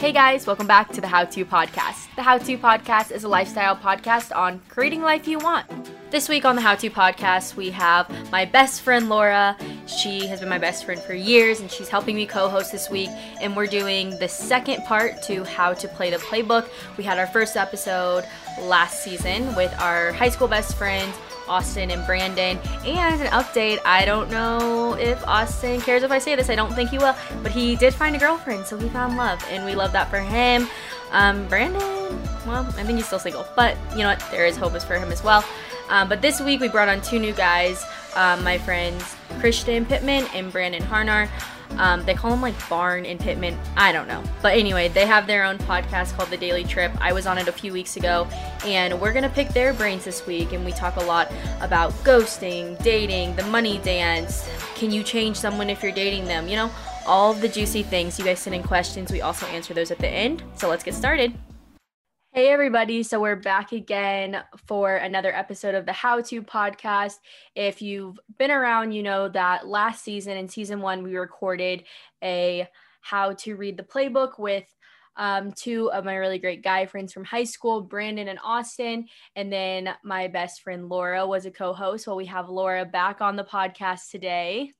Hey guys, welcome back to the How To Podcast. The How To Podcast is a lifestyle podcast on creating life you want. This week on the How To Podcast, we have my best friend Laura. She has been my best friend for years and she's helping me co host this week. And we're doing the second part to How to Play the Playbook. We had our first episode last season with our high school best friends. Austin and Brandon. And an update I don't know if Austin cares if I say this, I don't think he will, but he did find a girlfriend, so he found love, and we love that for him. Um, Brandon, well, I think he's still single, but you know what? There is hope for him as well. Um, but this week we brought on two new guys, um, my friends Christian Pittman and Brandon Harnar. Um, they call them like Barn and Pittman. I don't know. But anyway, they have their own podcast called The Daily Trip. I was on it a few weeks ago, and we're going to pick their brains this week. And we talk a lot about ghosting, dating, the money dance. Can you change someone if you're dating them? You know, all the juicy things. You guys send in questions. We also answer those at the end. So let's get started. Hey, everybody. So, we're back again for another episode of the How To podcast. If you've been around, you know that last season, in season one, we recorded a How to Read the Playbook with um, two of my really great guy friends from high school, Brandon and Austin. And then my best friend Laura was a co host. Well, we have Laura back on the podcast today.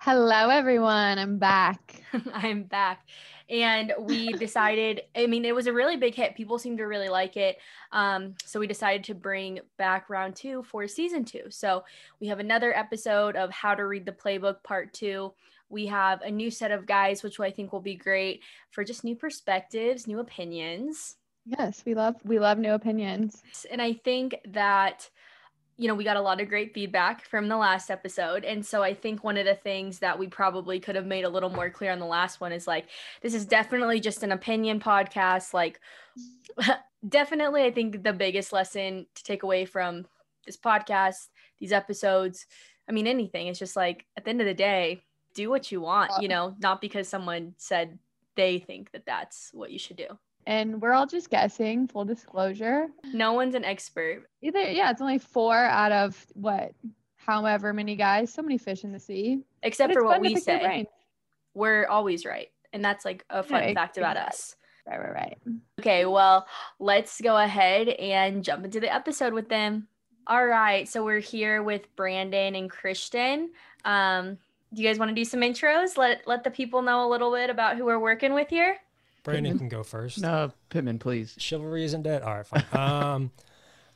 Hello, everyone. I'm back. I'm back and we decided i mean it was a really big hit. People seemed to really like it. Um, so we decided to bring back round two for season two. So we have another episode of how to read the playbook part two. We have a new set of guys which i think will be great for just new perspectives new opinions. Yes we love we love new opinions. And i think that you know, we got a lot of great feedback from the last episode. And so I think one of the things that we probably could have made a little more clear on the last one is like, this is definitely just an opinion podcast. Like, definitely, I think the biggest lesson to take away from this podcast, these episodes, I mean, anything, it's just like at the end of the day, do what you want, uh, you know, not because someone said they think that that's what you should do and we're all just guessing full disclosure. No one's an expert. Either yeah it's only four out of what however many guys so many fish in the sea. Except for what we say. we're always right and that's like a fun yeah, fact about us. right right right. Okay well let's go ahead and jump into the episode with them. All right so we're here with brandon and christian um do you guys want to do some intros? Let let the people know a little bit about who we're working with here Brandon Pittman? can go first. No, Pittman, please. Chivalry isn't dead. All right, fine. Um,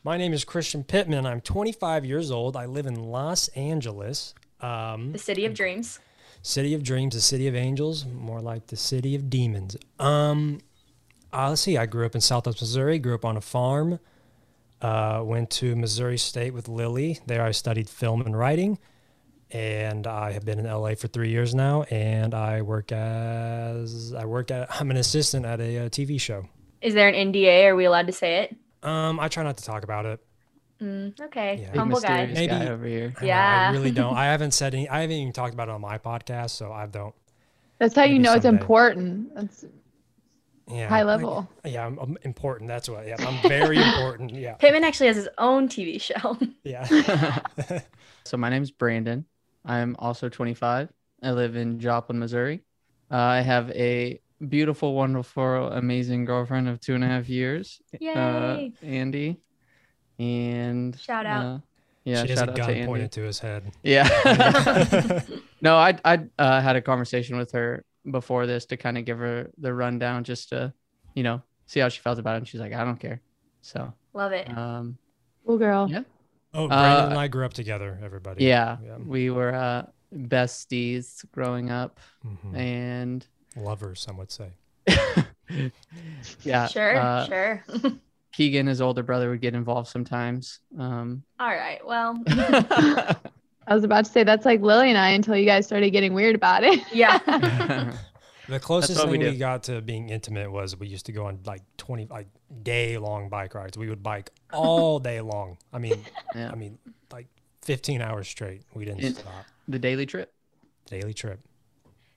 my name is Christian Pittman. I'm 25 years old. I live in Los Angeles. Um, the city of dreams. City of dreams, the city of angels, more like the city of demons. Um, uh, let's see. I grew up in Southwest Missouri. Grew up on a farm. Uh, went to Missouri State with Lily. There, I studied film and writing and I have been in LA for three years now, and I work as I work at I'm an assistant at a, a TV show. Is there an NDA? Are we allowed to say it? Um, I try not to talk about it. Mm, okay, yeah. humble guy. Maybe guy over here. I yeah, know, I really don't. I haven't said any. I haven't even talked about it on my podcast, so I don't. That's how Maybe you know someday. it's important. That's yeah, high level. Like, yeah, I'm, I'm, important. That's what. Yeah, I'm very important. Yeah. Pittman actually has his own TV show. yeah. so my name's Brandon. I'm also 25. I live in Joplin, Missouri. Uh, I have a beautiful, wonderful, amazing girlfriend of two and a half years, uh, Andy. And shout out. Uh, yeah, she shout out to Andy. pointed to his head. Yeah. no, I I uh, had a conversation with her before this to kind of give her the rundown, just to, you know, see how she felt about it. And she's like, I don't care. So love it. Um, cool girl. Yeah. Oh, Brandon uh, and I grew up together. Everybody. Yeah, yeah. we were uh, besties growing up, mm-hmm. and lovers. Some would say. yeah. Sure. Uh, sure. Keegan, his older brother, would get involved sometimes. Um, All right. Well. I was about to say that's like Lily and I until you guys started getting weird about it. Yeah. The closest thing we, we, got to being intimate was we used to go on like twenty like day long bike rides. We would bike all day long. I mean, yeah. I mean, like fifteen hours straight. We didn't it, stop. The daily trip. Daily trip.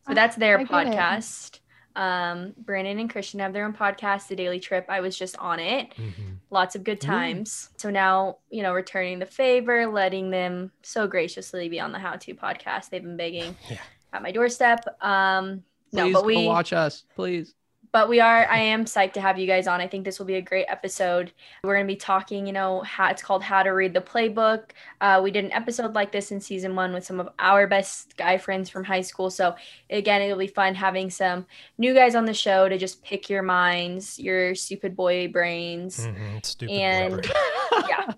So that's their podcast. Um, Brandon and Christian have their own podcast, The Daily Trip. I was just on it. Mm-hmm. Lots of good times. So now, you know, returning the favor, letting them so graciously be on the How To podcast. They've been begging yeah. at my doorstep. Um, Please no, but we watch us, please. but we are i am psyched to have you guys on. I think this will be a great episode. We're going to be talking you know how it's called how to read the playbook. Uh, we did an episode like this in season one with some of our best guy friends from high school. So again it'll be fun having some new guys on the show to just pick your minds your stupid boy brains. Mhm, stupid and whatever. yeah.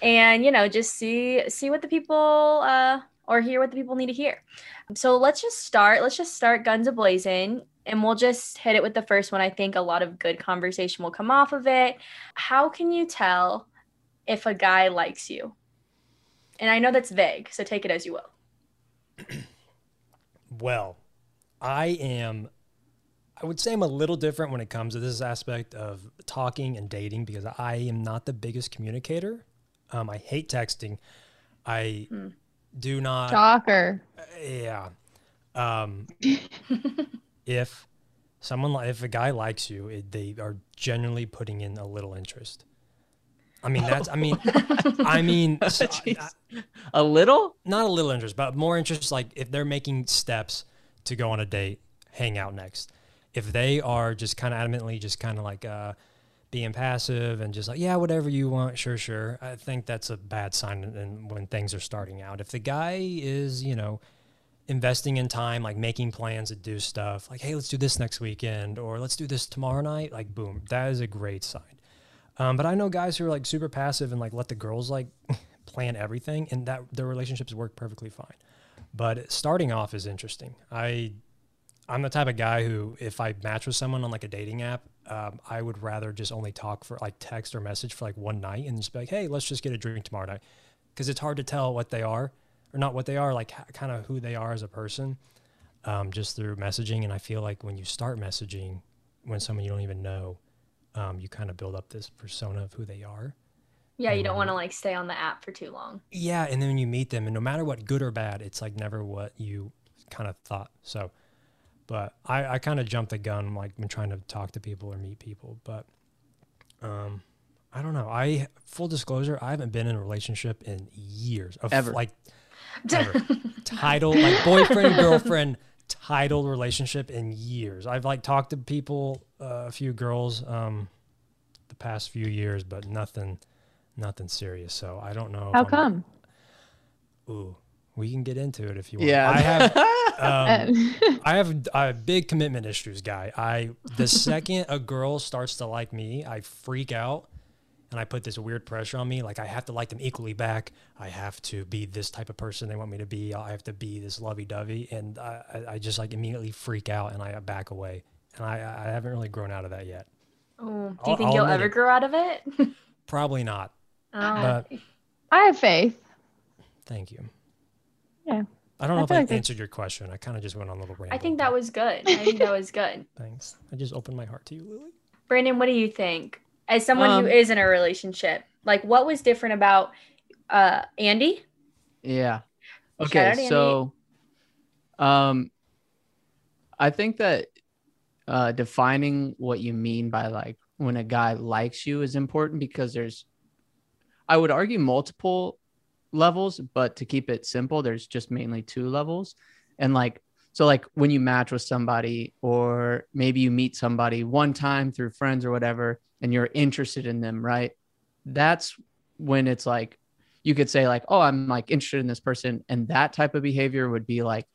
And you know just see see what the people uh or hear what the people need to hear so let's just start let's just start guns ablazing and we'll just hit it with the first one i think a lot of good conversation will come off of it how can you tell if a guy likes you and i know that's vague so take it as you will Well, I am. I would say I'm a little different when it comes to this aspect of talking and dating because I am not the biggest communicator. Um, I hate texting. I Hmm. Do not. Shocker. Yeah. Um, if someone, if a guy likes you, it, they are genuinely putting in a little interest. I mean, that's. I mean, I mean, so- Jeez. a little? not a little interest, but more interest. Like if they're making steps to go on a date, hang out next. If they are just kind of adamantly, just kind of like uh, being passive and just like, yeah, whatever you want, sure, sure. I think that's a bad sign in when things are starting out. If the guy is, you know, investing in time, like making plans to do stuff, like, hey, let's do this next weekend or let's do this tomorrow night, like, boom, that is a great sign. Um, but I know guys who are like super passive and like let the girls like plan everything, and that their relationships work perfectly fine. But starting off is interesting. I I'm the type of guy who, if I match with someone on like a dating app, um, I would rather just only talk for like text or message for like one night and just be like, hey, let's just get a drink tomorrow night, because it's hard to tell what they are or not what they are, like kind of who they are as a person, um, just through messaging. And I feel like when you start messaging, when someone you don't even know, um, you kind of build up this persona of who they are. yeah you don't want to like stay on the app for too long Yeah, and then when you meet them, and no matter what, good or bad, it's like never what you kind of thought. So, but I, I kind of jumped the gun, like when trying to talk to people or meet people. But, um, I don't know. I full disclosure, I haven't been in a relationship in years. Of, Ever. like Ever. title, like boyfriend girlfriend titled relationship in years. I've like talked to people, uh, a few girls, um, the past few years, but nothing, nothing serious. So I don't know. if How I'm- come? Ooh, we can get into it if you want. Yeah. I have um, I have a big commitment issues, guy. I the second a girl starts to like me, I freak out and I put this weird pressure on me. Like I have to like them equally back. I have to be this type of person they want me to be. I have to be this lovey dovey, and I, I- just like immediately freak out and I back away. And I I haven't really grown out of that yet. oh, do you I'll- think I'll you'll ever it. grow out of it Probably not. oh. But I have faith. thank you. Yeah. I don't I know if feel I like answered your question. I kind of just went on a little rant. i think that was good i think that was good Thanks. I just opened my heart to you, Lily. Brandon, what do you think? As someone Um, who is in a relationship, like what was different about uh Andy? Yeah. Okay, Andy. so um I think that uh defining what you mean by like when a guy likes you is important because there's I would argue multiple levels, but to keep it simple, there's just mainly two levels. And like so like when you match with somebody or maybe you meet somebody one time through friends or whatever and you're interested in them, right? That's when it's like you could say like, "Oh, I'm like interested in this person," and that type of behavior would be like,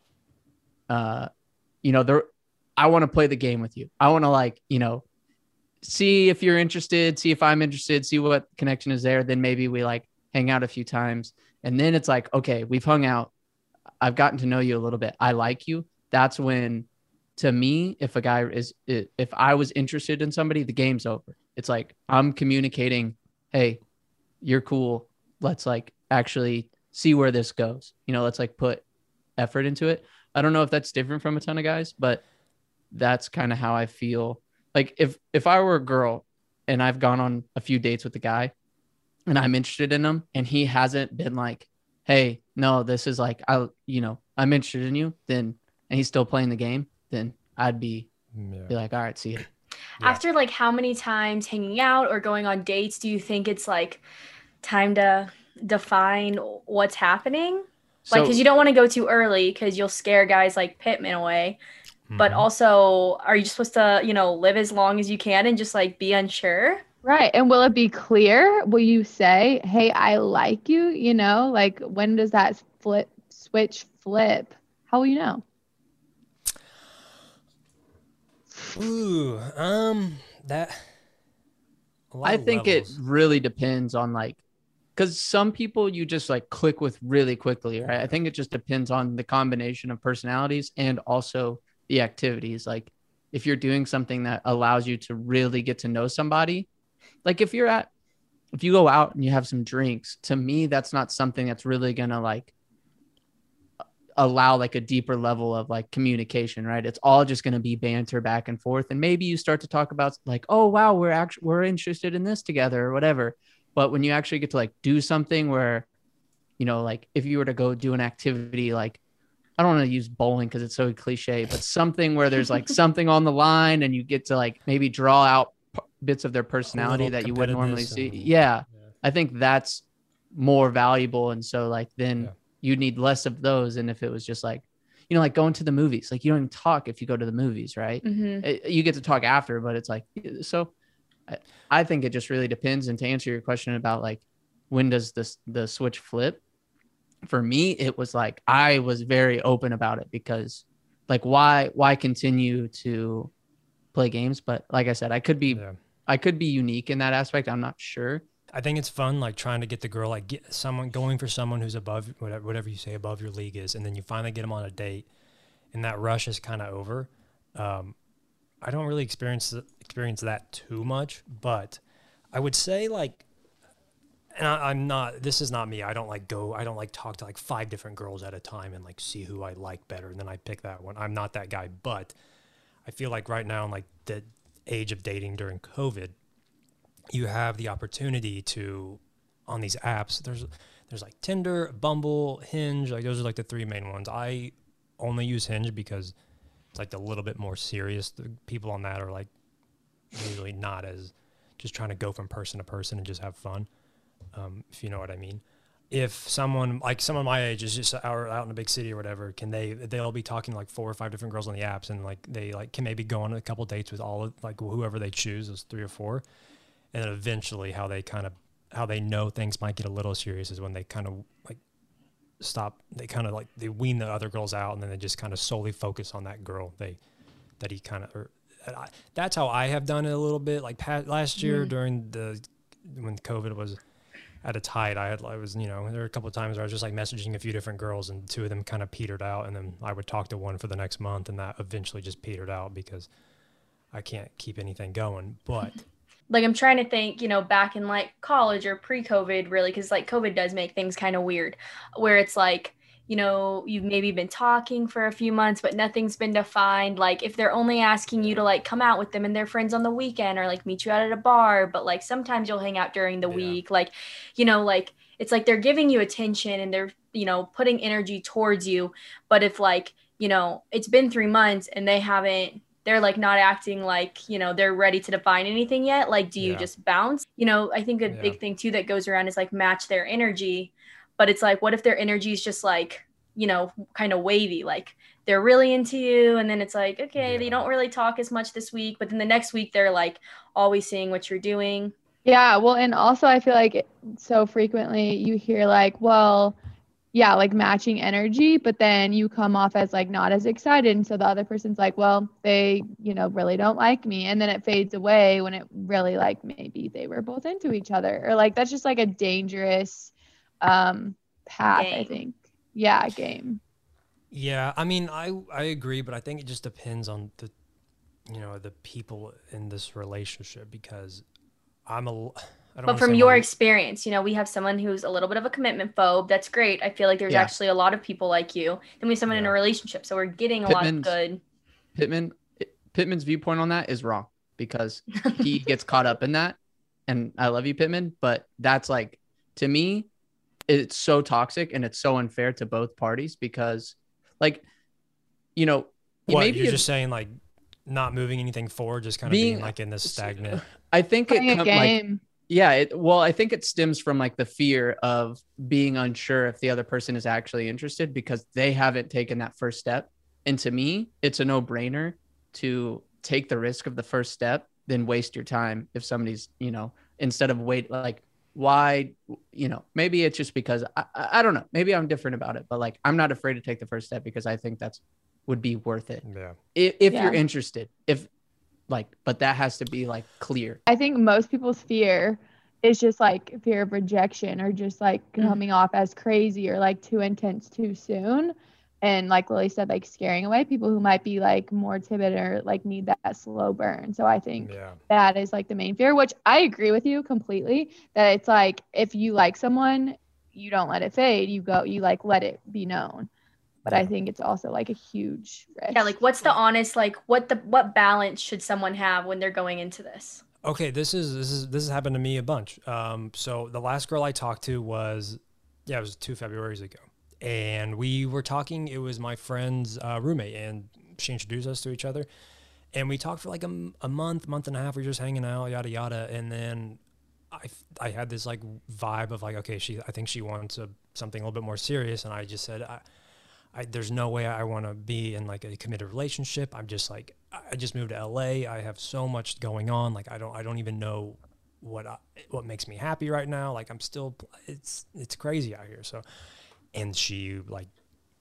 uh, you know, there, I want to play the game with you. I want to like, you know, see if you're interested, see if I'm interested, see what connection is there. Then maybe we like hang out a few times, and then it's like, okay, we've hung out. I've gotten to know you a little bit. I like you. That's when, to me, if a guy is, if I was interested in somebody, the game's over. It's like I'm communicating, hey, you're cool. Let's like actually see where this goes. You know, let's like put effort into it. I don't know if that's different from a ton of guys, but that's kind of how I feel. Like if if I were a girl and I've gone on a few dates with a guy and I'm interested in him and he hasn't been like, "Hey, no, this is like I, you know, I'm interested in you," then and he's still playing the game, then I'd be Yeah. be like, "All right, see you." Yeah. After like how many times hanging out or going on dates do you think it's like time to define what's happening? like cuz you don't want to go too early cuz you'll scare guys like Pittman away. but Mhm. also are you supposed to, you know, live as long as you can and just like be unsure? Right. And will it be clear? Will you say, hey, I like you? You know, like when does that flip switch flip? How will you know? Ooh, um, that. I think levels. it really depends on like, because some people you just like click with really quickly, right? I think it just depends on the combination of personalities and also the activities. Like, if you're doing something that allows you to really get to know somebody, like if you're at, if you go out and you have some drinks, to me, that's not something that's really gonna like allow like a deeper level of like communication, right? It's all just going to be banter back and forth, and maybe you start to talk about like, oh wow, we're actually we're interested in this together or whatever. But when you actually get to like do something where, you know, like if you were to go do an activity like, I don't want to use bowling because it's so cliche, but something where there's like something on the line and you get to like maybe draw out bits of their personality that you wouldn't normally competitiveness see. yeah. Yeah. I think that's more valuable. And so like then Yeah. you need less of those. And if it was just like, you know, like going to the movies, like you don't even talk if you go to the movies, right? Mm-hmm. It- you get to talk after, but it's like so. I, I think it just really depends. And to answer your question about like when does this the switch flip? For me, it was like I was very open about it because like why why continue to play games? But like I said, I could be Yeah. I could be unique in that aspect. I'm not sure. I think it's fun, like trying to get the girl, like get someone going for someone who's above whatever, whatever you say above your league is, and then you finally get them on a date, and that rush is kind of over. Um, I don't really experience experience that too much, but I would say like, and I, I'm not. This is not me. I don't like go. I don't like talk to like five different girls at a time and like see who I like better, and then I pick that one. I'm not that guy, but I feel like right now, in like the age of dating during COVID, you have the opportunity to on these apps. There's there's like Tinder, Bumble, Hinge. Like those are like the three main ones. I only use Hinge because it's like a little bit more serious. The people on that are like usually not as just trying to go from person to person and just have fun. Um, if you know what I mean. If someone like someone my age is just out, out in a big city or whatever, can they they'll be talking to like four or five different girls on the apps and like they like can maybe go on a couple dates with all of like whoever they choose, those three or four, and then eventually how they kind of how they know things might get a little serious is when they kind of like stop they kind of like they wean the other girls out and then they just kind of solely focus on that girl they that he kind of or that's how I have done it a little bit like past, last year Mhm. during the when COVID was at its height I had I was you know there were a couple of times where I was just like messaging a few different girls and two of them kind of petered out and then I would talk to one for the next month and that eventually just petered out because I can't keep anything going but like I'm trying to think, you know, back in like college or pre-COVID, really, because like COVID does make things kind of weird, where it's like, you know, you've maybe been talking for a few months, but nothing's been defined. Like if they're only asking you to like come out with them and their friends on the weekend or like meet you out at a bar, but like sometimes you'll hang out during the Yeah. week, like, you know, like it's like they're giving you attention and they're, you know, putting energy towards you. But if like, you know, it's been three months and they haven't they're like not acting like you know they're ready to define anything yet like do you Yeah. just bounce you know i think a Yeah. big thing too that goes around is like match their energy but it's like what if their energy is just like you know kind of wavy like they're really into you and then it's like okay they don't really talk as much this week but then the next week they're like always seeing what you're doing Yeah, well, and also I feel like so frequently you hear like, well, yeah, like matching energy, but then you come off as like not as excited. And so the other person's like, well, they, you know, really don't like me. And then it fades away when it really like maybe they were both into each other. Or like that's just like a dangerous um path, I think. Yeah, game. Yeah, I mean, I I agree, but I think it just depends on the, you know, the people in this relationship because I'm a. l- I don't but from say I'm your experience you know we have someone who's a little bit of a commitment phobe that's great i feel like there's Yeah. actually a lot of people like you then we have someone in a relationship so we're getting a lot of good Pittman Pittman's viewpoint on that is wrong because he gets caught up in that. And I love you, Pittman, but that's like to me, it's so toxic and it's so unfair to both parties because, like, you know, you what maybe you're just saying like not moving anything forward, just kind of being, Being- like in this stagnant. I think it Playing a com- like yeah, it well, I think it stems from like the fear of being unsure if the other person is actually interested because they haven't taken that first step. And to me, it's a no brainer to take the risk of the first step than waste your time if somebody's, you know, instead of wait, like, why, you know, maybe it's just because I, I, I don't know. Maybe I'm different about it, but like, I'm not afraid to take the first step because I think that's would be worth it Yeah. if, if Yeah. you're interested. If like, but that has to be like clear. I think most people's fear is just like fear of rejection or just like Mhm. coming off as crazy or like too intense too soon. And like Lily said, like scaring away people who might be like more timid or like need that slow burn. So I think Yeah. that is like the main fear, which I agree with you completely. That it's like if you like someone, you don't let it fade. You go, you like let it be known. But I think it's also like a huge risk. Yeah, like what's the honest like what the what balance should someone have when they're going into this? Okay, this is this is this has happened to me a bunch. Um, so the last girl I talked to was, yeah, it was two Februarys ago, and we were talking. It was my friend's uh, roommate, and she introduced us to each other, and we talked for like a month, month and a half. We were just hanging out, yada yada, and then I, I had this like vibe of like, okay, she I think she wants a, something a little bit more serious, and I just said, I, I there's no way I want to be in like a committed relationship. I'm just like I just moved to LA. I have so much going on. Like I don't I don't even know what I, what makes me happy right now. Like I'm still it's it's crazy out here. So and she like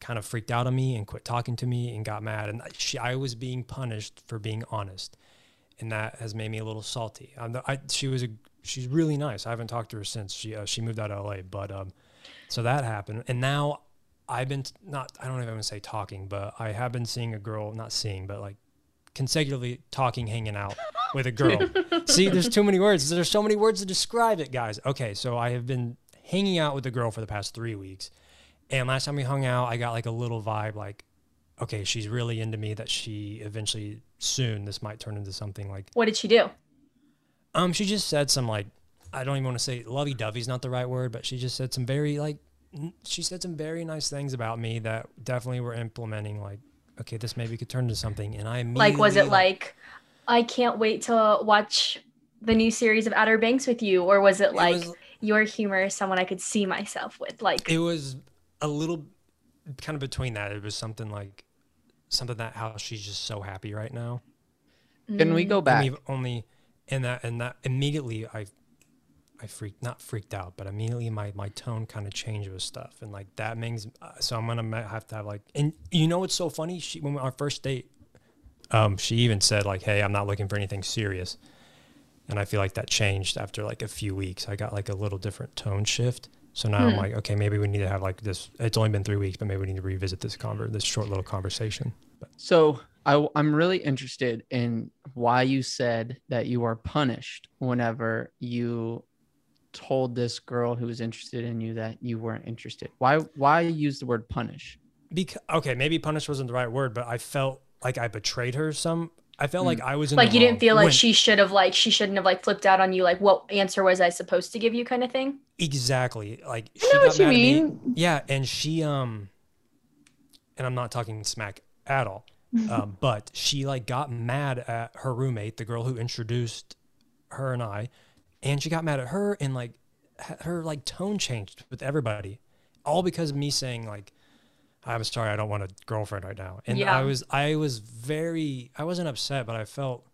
kind of freaked out on me and quit talking to me and got mad and she I was being punished for being honest. And that has made me a little salty. The, I, she was a she's really nice. I haven't talked to her since she uh, she moved out of LA, but um so that happened. And now I've been t- not I don't even say talking, but I have been seeing a girl, not seeing, but like consecutively talking, hanging out with a girl. See, there's too many words. There's so many words to describe it, guys. Okay, so I have been hanging out with a girl for the past three weeks. And last time we hung out, I got like a little vibe like, okay, she's really into me that she eventually soon this might turn into something like What did she do? um she just said some like I don't even want to say lovey dovey's not the right word, but she just said some very like she said some very nice things about me that definitely were implementing like okay, this maybe could turn into something. And I Like was it like I can't wait to watch the new series of Outer Banks with you? Or was it it like was- your humor is someone I could see myself with? Like It was a little kind of between that. It was something like something that how she's just so happy right now. Can we mm, go And back? we've only and that and that immediately I I freaked not freaked out, but immediately my my tone kind of changed with stuff and like that means uh, so I'm gonna have to have like and you know what's so funny? She when we, our first date, um, she even said like, "Hey, I'm not looking for anything serious," and I feel like that changed after like a few weeks. I got like a little different tone shift. So now I'm Hmm. like, okay, maybe we need to have like this. It's only been three weeks, but maybe we need to revisit this conver this short little conversation. But So I, I'm really interested in why you said that you were punished whenever you told this girl who was interested in you that you weren't interested. Why why use the word punish? because okay, maybe punish wasn't the right word, but I felt like I betrayed her. Some I felt Mm. like I was in like the you didn't feel like when- she should have like she shouldn't have like flipped out on you like what answer was I supposed to give you kind of thing? exactly like she I know got what you mad at me. mean. Yeah, and she um, and I'm not talking smack at all, um, but she like got mad at her roommate, the girl who introduced her and I, and she got mad at her and like her like tone changed with everybody, all because of me saying like, I'm sorry, I don't want a girlfriend right now, and Yeah. I was I was very I wasn't upset, but I felt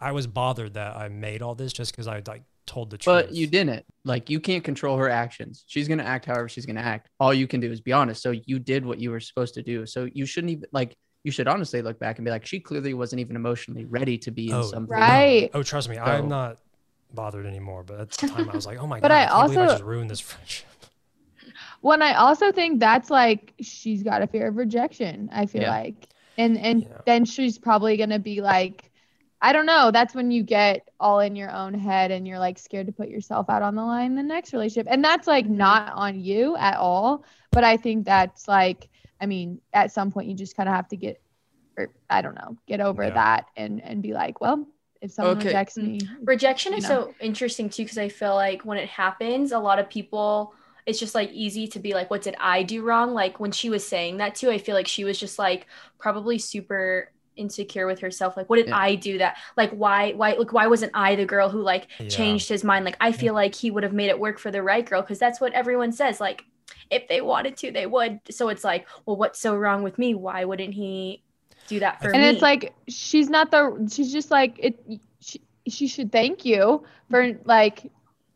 I was bothered that I made all this just because I like told the truth. But you didn't. Like you can't control her actions. She's gonna act however she's gonna act. All you can do is be honest. So you did what you were supposed to do. So you shouldn't even like you should honestly look back and be like, she clearly wasn't even emotionally ready to be in Oh, something. Right. Oh, trust me, So- I'm not bothered anymore. But at the time, I was like, oh my But god, I, I can't believe I also- just ruined this friendship. When I also think that's like she's got a fear of rejection. I feel Yeah. like, and and Yeah. then she's probably gonna be like, I don't know. That's when you get all in your own head and you're like scared to put yourself out on the line in the next relationship. And that's like not on you at all. But I think that's like, I mean, at some point you just kind of have to get, or I don't know, get over Yeah. that and and be like, well, if someone Okay. rejects Mm. me, Rejection is know. so interesting too because I feel like when it happens, a lot of people it's just like easy to be like, what did I do wrong? Like when she was saying that too, I feel like she was just like probably super insecure with herself. Like, what did Yeah. I do that? Like, why, why, like, why wasn't I the girl who like Yeah. changed his mind? Like, I feel like he would have made it work for the right girl because that's what everyone says. Like, if they wanted to, they would. So it's like, well, what's so wrong with me? Why wouldn't he do that for and me. And it's like she's not the she's just like it she, she should thank you for like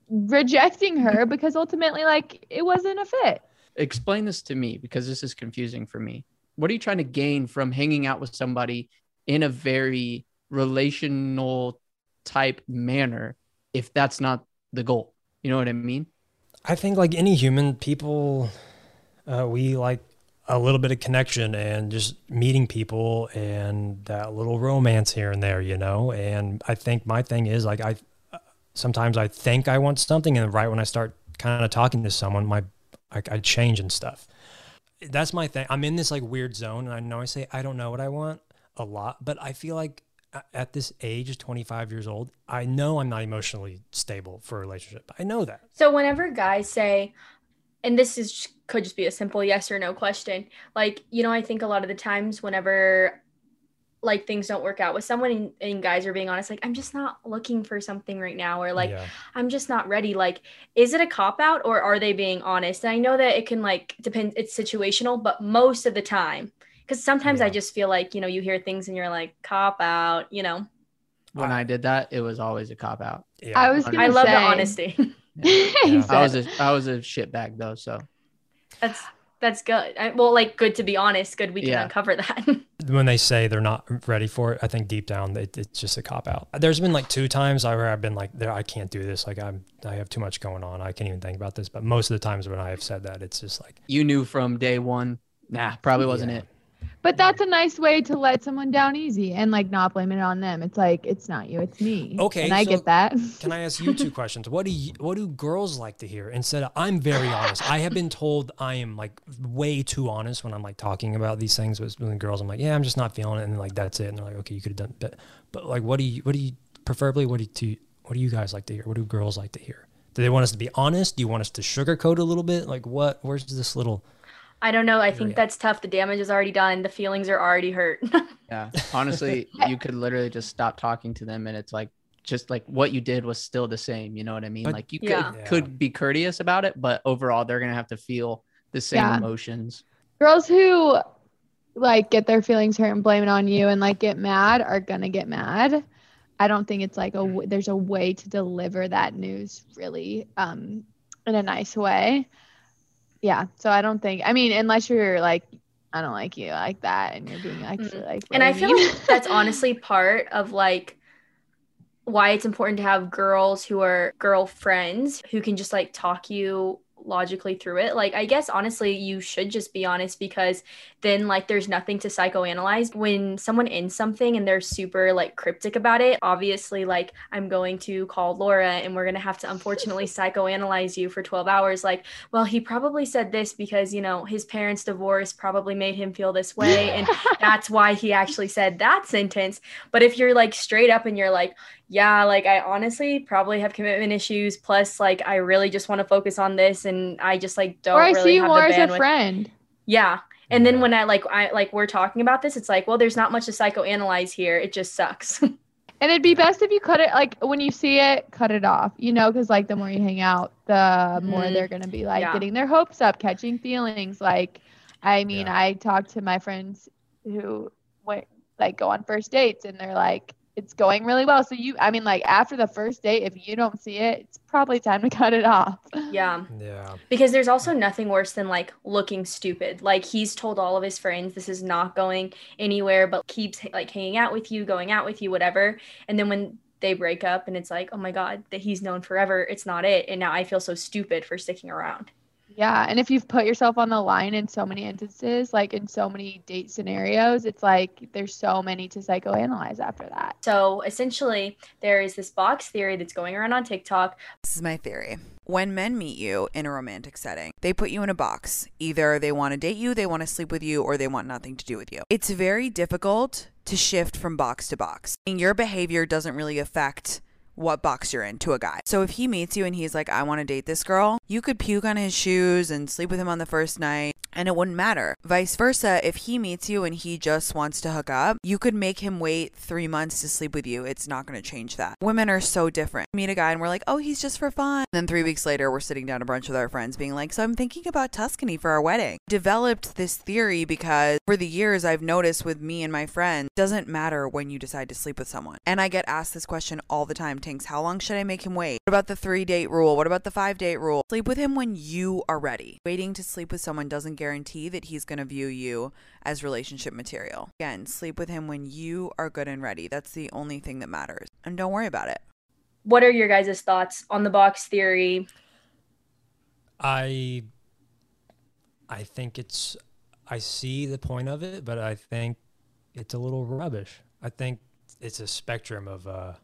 rejecting her because ultimately like it wasn't a fit Explain this to me because this is confusing for me. What are you trying to gain from hanging out with somebody in a very relational type manner if that's not the goal? You know what I mean? I think like any human, people, uh, we like a little bit of connection and just meeting people and that little romance here and there, you know. And I think my thing is like I sometimes I think I want something, and right when I start kind of talking to someone, my I, I change and stuff. That's my thing. I'm in this like weird zone, and I know I say I don't know what I want a lot, but I feel like at this age, 25 years old, I know I'm not emotionally stable for a relationship. I know that. So whenever guys say, and this is could just be a simple yes or no question, like you know, I think a lot of the times whenever like things don't work out with someone and, and guys are being honest, like I'm just not looking for something right now, or like yeah. I'm just not ready. Like, is it a cop out or are they being honest? And I know that it can like depend. It's situational, but most of the time, because sometimes I just feel like you know you hear things and you're like cop out. You know, When I did that, it was always a cop out. yeah. i was I gonna I love say, the honesty. He Yeah. I was said- a I was a shitbag though, so that's that's good. I, well, like good to be honest. Good we can Yeah. uncover that. when they say they're not ready for it, I think deep down it, it's just a cop out. There's been like two times I- where I've been like, there, I can't do this. Like I'm, I have too much going on. I can't even think about this. But most of the times when I have said that, it's just like, you knew from day one. Nah, probably wasn't Yeah. it. But that's a nice way to let someone down easy and like not blame it on them it's like it's not you it's me Okay, and i so get that can I ask you two questions? What do you, what do girls like to hear? Instead of, I'm very honest. I have been told I am like way too honest when I'm like talking about these things with, with girls. I'm like, yeah, I'm just not feeling it, and like that's it. And they're like, okay, you could have done, but, but like, what do you, what do you, preferably, what do you, what do you guys like to hear? What do girls like to hear? Do they want us to be honest? Do you want us to sugarcoat a little bit? Like, what? Where's this little? I don't know. I think Yeah. that's tough. The damage is already done. The feelings are already hurt. Yeah. Honestly, you could literally just stop talking to them and it's like just like what you did was still the same. You know what I mean? But- like you could Yeah. Yeah. could be courteous about it, but overall they're gonna have to feel the same Yeah. emotions. girls who like get their feelings hurt and blame it on you and like get mad are gonna get mad i don't think it's like a w- there's a way to deliver that news really um in a nice way yeah so i don't think i mean unless you're like i don't like you like that and you're being actually mm-hmm. like and I feel mean. like that's honestly part of like why it's important to have girls who are girlfriends who can just like talk you logically through it. Like I guess honestly you should just be honest because then like there's nothing to psychoanalyze. When someone ends something and they're super like cryptic about it, obviously like I'm going to call Laura and we're going to have to unfortunately psychoanalyze you for 12 hours like, well, he probably said this because, you know, his parents' divorce probably made him feel this way and that's why he actually said that sentence. But if you're like straight up and you're like, yeah, like I honestly probably have commitment issues. Plus, like I really just want to focus on this, and I just like don't or i really see you have more the as bandwidth. a friend Yeah, and then when I like I like we're talking about this, it's like, well, there's not much to psychoanalyze here. It just sucks. and it'd be best if you cut it like when you see it cut it off you know because like the more you hang out the more Mhm. they're gonna be like Yeah. getting their hopes up catching feelings like i mean Yeah. i talk to my friends who went like go on first dates and they're like it's going really well so you i mean like after the first date if you don't see it it's probably time to cut it off yeah. Yeah. Because there's also nothing worse than like looking stupid. Like he's told all of his friends this is not going anywhere, but keeps like hanging out with you, going out with you, whatever. And then when they break up and it's like, oh my God, that he's known forever, it's not it. And now I feel so stupid for sticking around. Yeah and if you've put yourself on the line in so many instances like in so many date scenarios it's like there's so many to psychoanalyze after that So essentially, there is this box theory that's going around on TikTok. This is my theory. When men meet you in a romantic setting, they put you in a box. Either they want to date you, they want to sleep with you, or they want nothing to do with you. It's very difficult to shift from box to box. And your behavior doesn't really affect what box you're in to a guy. So if he meets you and he's like, I want to date this girl, you could puke on his shoes and sleep with him on the first night. And it wouldn't matter. Vice versa, if he meets you and he just wants to hook up, you could make him wait three months to sleep with you. It's not going to change that. Women are so different. Meet a guy and we're like, oh, he's just for fun. And then three weeks later, we're sitting down to brunch with our friends being like, so I'm thinking about Tuscany for our wedding. Developed this theory because for the years I've noticed with me and my friends, doesn't matter when you decide to sleep with someone. And I get asked this question all the time, Tinx, how long should I make him wait? What about the three date rule? What about the five date rule? Sleep with him when you are ready. Waiting to sleep with someone doesn't guarantee that he's going to view you as relationship material. Again, sleep with him when you are good and ready. That's the only thing that matters. And don't worry about it. What are your guys' thoughts on the box theory? I I think it's I see the point of it, but I think it's a little rubbish. I think it's a spectrum of uh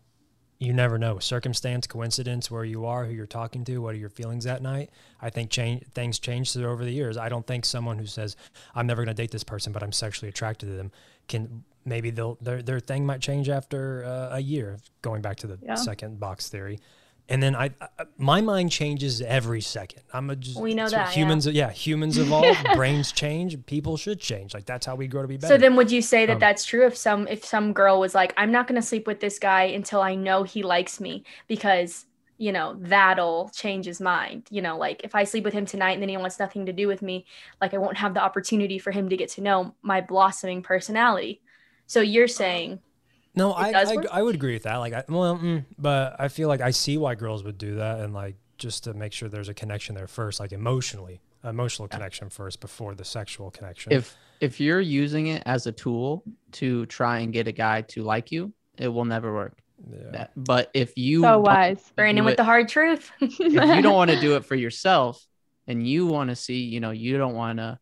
you never know. Circumstance coincidence where you are who you're talking to what are your feelings that night? I think change things change over the years. I don't think someone who says i'm never going to date this person but i'm sexually attracted to them can maybe they'll their, their thing might change after uh, a year going back to the Yeah. second box theory and then I, I my mind changes every second i'm a just We know that, yeah. humans yeah humans evolve brains change people should change like that's how we grow to be better So then would you say that Um, that's true if some if some girl was like I'm not going to sleep with this guy until I know he likes me because you know that'll change his mind. You know, like if I sleep with him tonight and then he wants nothing to do with me, like I won't have the opportunity for him to get to know my blossoming personality. So you're saying No, I, I? I would agree with that. Like, I, well, mm, but I feel like I see why girls would do that, and like just to make sure there's a connection there first, like emotionally, emotional connection first before the sexual connection. If if you're using it as a tool to try and get a guy to like you, it will never work. yeah. That, but if you So wise. Brandon do with it- the hard truth. if you don't want to do it for yourself and you want to see, you know, you don't want to,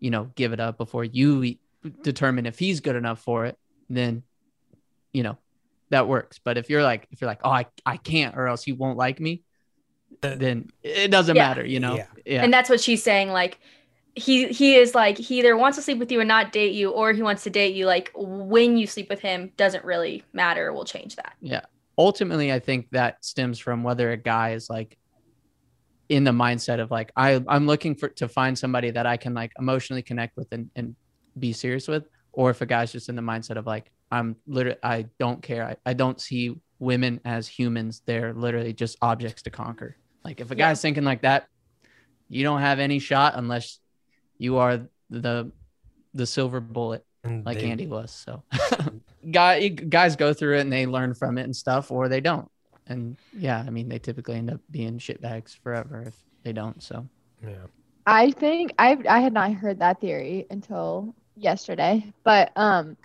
you know, give it up before you determine if he's good enough for it, then, you know, that works. But if you're like, if you're like, oh, I, I can't, or else you won't like me, Uh, then it doesn't Yeah. matter, you know? Yeah. Yeah. And that's what she's saying. Like he he is like he either wants to sleep with you and not date you, or he wants to date you. Like when you sleep with him doesn't really matter. We'll change that. Yeah ultimately i think that stems from whether a guy is like in the mindset of like I, i'm looking for to find somebody that i can like emotionally connect with and, and be serious with or if a guy's just in the mindset of like i'm literally i don't care i, I don't see women as humans they're literally just objects to conquer like if a Yeah. guy's thinking like that you don't have any shot unless you are the the silver bullet And like they- Andy was. So, guy guys go through it and they learn from it and stuff, or they don't. And yeah, I mean, they typically end up being shitbags forever if they don't. So, Yeah. I think I I had not heard that theory until yesterday, but um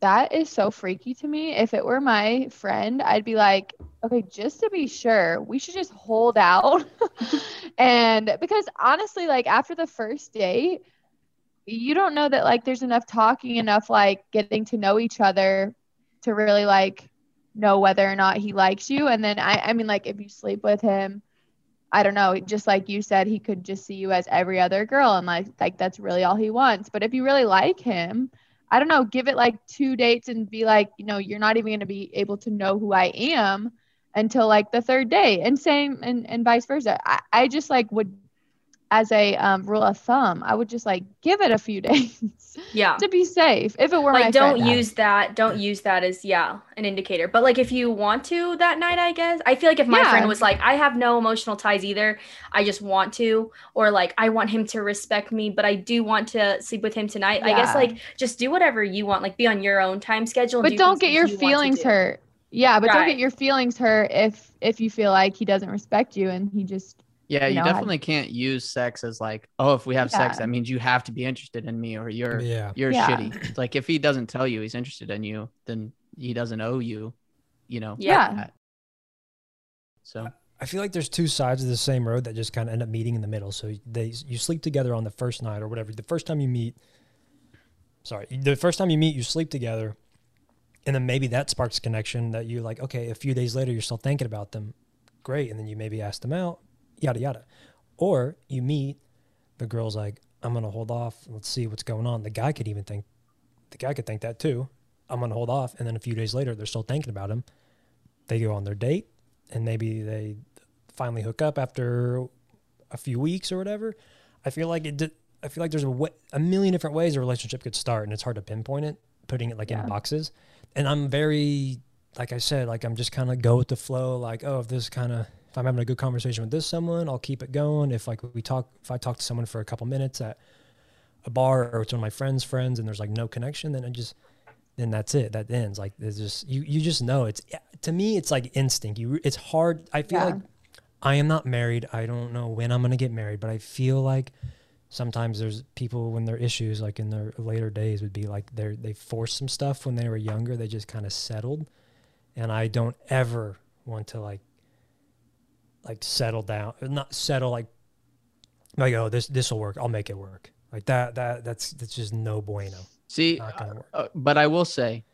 that is so freaky to me. If it were my friend, I'd be like, okay, just to be sure, we should just hold out. and because honestly, like after the first date, you don't know that like there's enough talking, enough like getting to know each other to really like know whether or not he likes you. And then I I mean like if you sleep with him, I don't know, just like you said, he could just see you as every other girl and like like that's really all he wants. But if you really like him, I don't know, give it like two dates and be like, you know, you're not even gonna be able to know who I am until like the third day. And same and, and vice versa. I, I just like would as a um, rule of thumb, I would just like give it a few days Yeah. to be safe. If it were my like don't use that don't use that as yeah an indicator but like if you want to that night i guess i feel like if my Yeah. friend was like i have no emotional ties either i just want to or like i want him to respect me but i do want to sleep with him tonight i guess like just do whatever you want like be on your own time schedule but do don't get your you feelings hurt. Yeah, but don't get your feelings hurt if if you feel like he doesn't respect you and he just yeah, You you know, I- definitely can't use sex as like, oh, if we have sex, that means you have to be interested in me or you're Yeah. you're Yeah. shitty. Like if he doesn't tell you he's interested in you, then he doesn't owe you, you know. Yeah. that. So I feel like there's two sides of the same road that just kind of end up meeting in the middle. So they you sleep together on the first night or whatever. The first time you meet, sorry, the first time you meet, you sleep together, and then maybe that sparks a connection that you like. Okay, a few days later, you're still thinking about them. Great, and then you maybe ask them out, yada yada. Or you meet, the girl's like, I'm gonna hold off. Let's see what's going on. The guy could even think, the guy could think that too. I'm gonna hold off, and then a few days later, they're still thinking about him. They go on their date, and maybe they finally hook up after a few weeks or whatever. I feel like it. Did, I feel like there's a, wa- a million different ways a relationship could start, and it's hard to pinpoint it, putting it like Yeah. in boxes. And I'm very, like I said, like I'm just kind of go with the flow. Like, oh, if this kind of, if I'm having a good conversation with this someone, I'll keep it going. If like we talk, if I talk to someone for a couple minutes at a bar or it's one of my friends' friends, and there's like no connection, then I just, then that's it. That ends. Like it's just you. You just know. It's to me, it's like instinct. You. It's hard. I feel Yeah. like I am not married. I don't know when I'm gonna get married, but I feel like sometimes there's people when their issues like in their later days would be like they they forced some stuff when they were younger. They just kind of settled, and I don't ever want to like like settle down. Not settle like like oh this this will work. I'll make it work. Like that that that's that's just no bueno. See, Not uh, but I will say,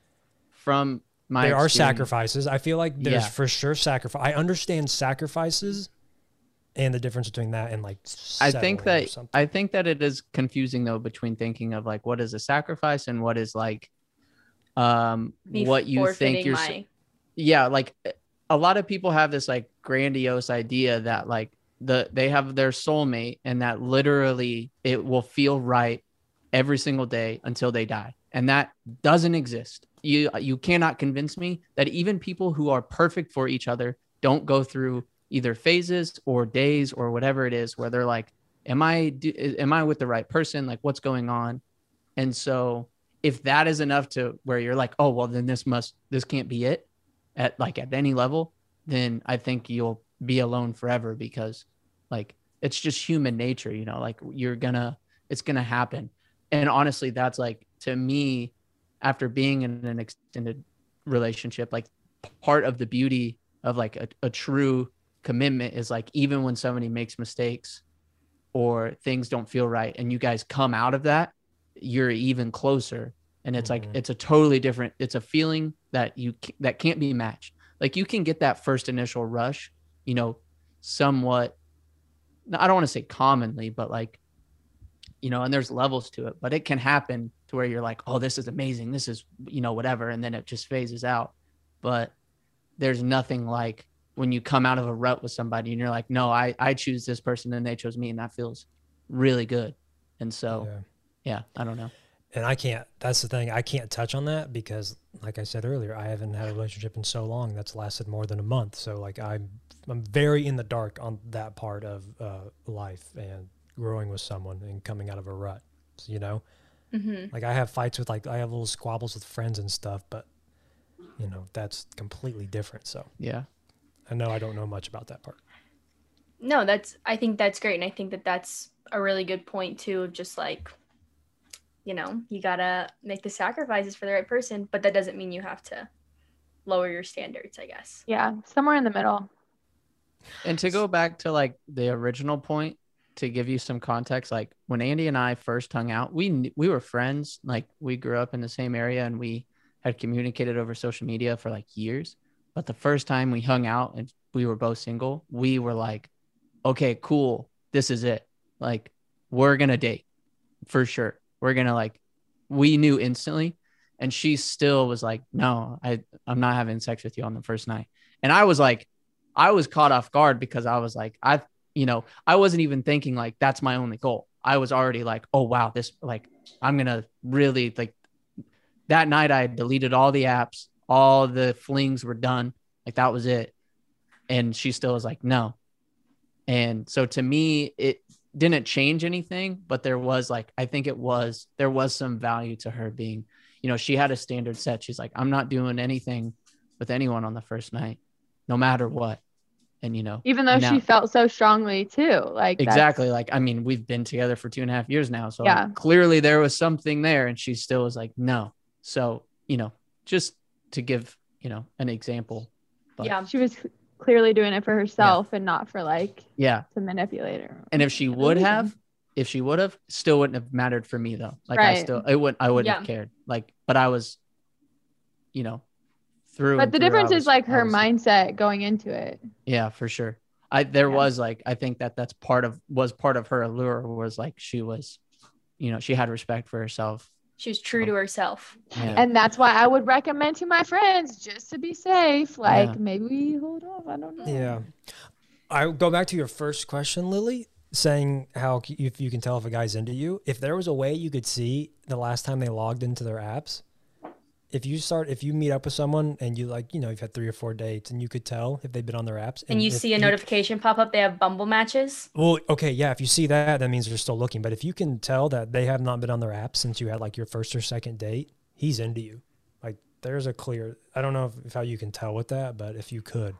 from my there are sacrifices. I feel like there's Yeah. for sure sacrifice. I understand sacrifices and the difference between that and like. I think that. I think that it is confusing though between thinking of like what is a sacrifice and what is like um Me what you think you're my- yeah like a lot of people have this like grandiose idea that like the they have their soulmate and that literally it will feel right every single day until they die. And that doesn't exist. You you cannot convince me that even people who are perfect for each other don't go through either phases or days or whatever it is where they're like am i do, am i with the right person? Like what's going on? And so if that is enough to where you're like oh well then this must this can't be it at like at any level then i think you'll be alone forever because like it's just human nature you know like you're gonna it's gonna happen and honestly that's like to me after being in an extended relationship like part of the beauty of like a, a true commitment is like even when somebody makes mistakes or things don't feel right and you guys come out of that you're even closer and it's like Mhm. it's a totally different it's a feeling that you that can't be matched. Like you can get that first initial rush you know somewhat i don't want to say commonly but like you know and there's levels to it but it can happen to where you're like oh this is amazing. This is you know whatever and then it just phases out. But there's nothing like when you come out of a rut with somebody and you're like no i i choose this person and they chose me and that feels really good. And so Yeah. yeah i don't know and I can't. That's the thing. I can't touch on that because, like I said earlier, I haven't had a relationship in so long that's lasted more than a month. So, like, I'm I'm very in the dark on that part of uh, life and growing with someone and coming out of a rut. You know, Mhm. like I have fights with like I have little squabbles with friends and stuff, but you know that's completely different. So yeah I know I don't know much about that part. No, that's I think that's great and I think that that's a really good point too of just like you know, you got to make the sacrifices for the right person, but that doesn't mean you have to lower your standards, I guess. Yeah, somewhere in the middle. And to go back to like the original point, to give you some context, like when Andy and I first hung out, we we were friends. Like we grew up in the same area, and we had communicated over social media for like years. But the first time we hung out and we were both single, we were like, "Okay, cool, this is it. Like we're gonna date for sure. We're gonna like." We knew instantly, and she still was like, "No, I I'm not having sex with you on the first night." And I was like, I was caught off guard because I was like, I, you know, I wasn't even thinking like that's my only goal. I was already like, oh wow, this like I'm gonna really like. That night I deleted all the apps, all the flings were done, like that was it, and she still was like, no. And so to me, it didn't change anything, but there was like, I think it was there was some value to her being, you know, she had a standard set. She's like, I'm not doing anything with anyone on the first night no matter what. And you know, Even though Now- she felt so strongly too. Like exactly like I mean, we've been together for two and a half years now. So Yeah. clearly there was something there, and she still was like, no. So, you know, just to give, you know, an example. But yeah. She was clearly doing it for herself and not for like Yeah. to manipulate her. And if she would have, if she would have, still wouldn't have mattered for me though. Like I still it wouldn't I wouldn't have cared. Like, but I was, you know, through. But the through, difference was- is like her was- mindset going into it. Yeah, for sure. I there Yeah. was like I think that that's part of was part of her allure was like she was, you know, she had respect for herself. She was true to herself. Yeah. And that's why I would recommend to my friends just to be safe. Like Yeah. maybe hold off. I don't know. Yeah. I go back to your first question, Lily. saying how if you can tell if a guy's into you, if there was a way you could see the last time they logged into their apps, if you start if you meet up with someone and you like you know you've had three or four dates and you could tell if they've been on their apps And you see a notification pop up, they have Bumble matches. well okay yeah if you see that that means they're still looking. But if you can tell that they have not been on their app since you had like your first or second date he's into you. Like there's a clear i don't know if, if how you can tell with that but if you could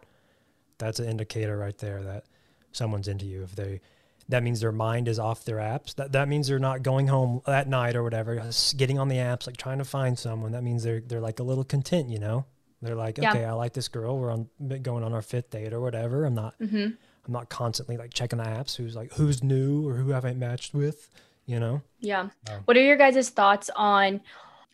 that's an indicator right there that someone's into you. If they that means their mind is off their apps that, that means they're not going home at night or whatever getting on the apps like trying to find someone that means they're they're like a little content you know they're like Yeah. okay i like this girl we're on going on our fifth date or whatever i'm not hmm i'm not constantly like checking the apps who's like who's new or who have i matched with you know Yeah. Wow. What are your guys' thoughts on?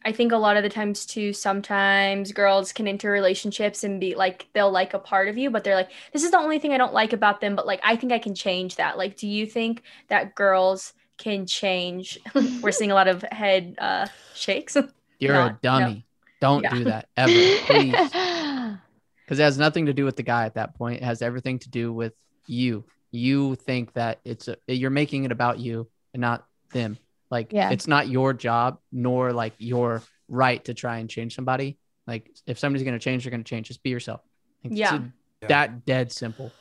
I think a lot of the times too, sometimes girls can enter relationships and be like, they'll like a part of you, but they're like, this is the only thing I don't like about them, but like, I think I can change that. Like, do you think that girls can change? We're seeing a lot of head uh, shakes. You're No, a no. dummy. Don't Yeah. do that ever, please. Because it has nothing to do with the guy at that point. It has everything to do with you. You think that it's a, you're making it about you and not them. Like Yeah. it's not your job nor like your right to try and change somebody. Like if somebody's gonna change, they're gonna change. Just be yourself. Like, it's Yeah. a- That dead simple.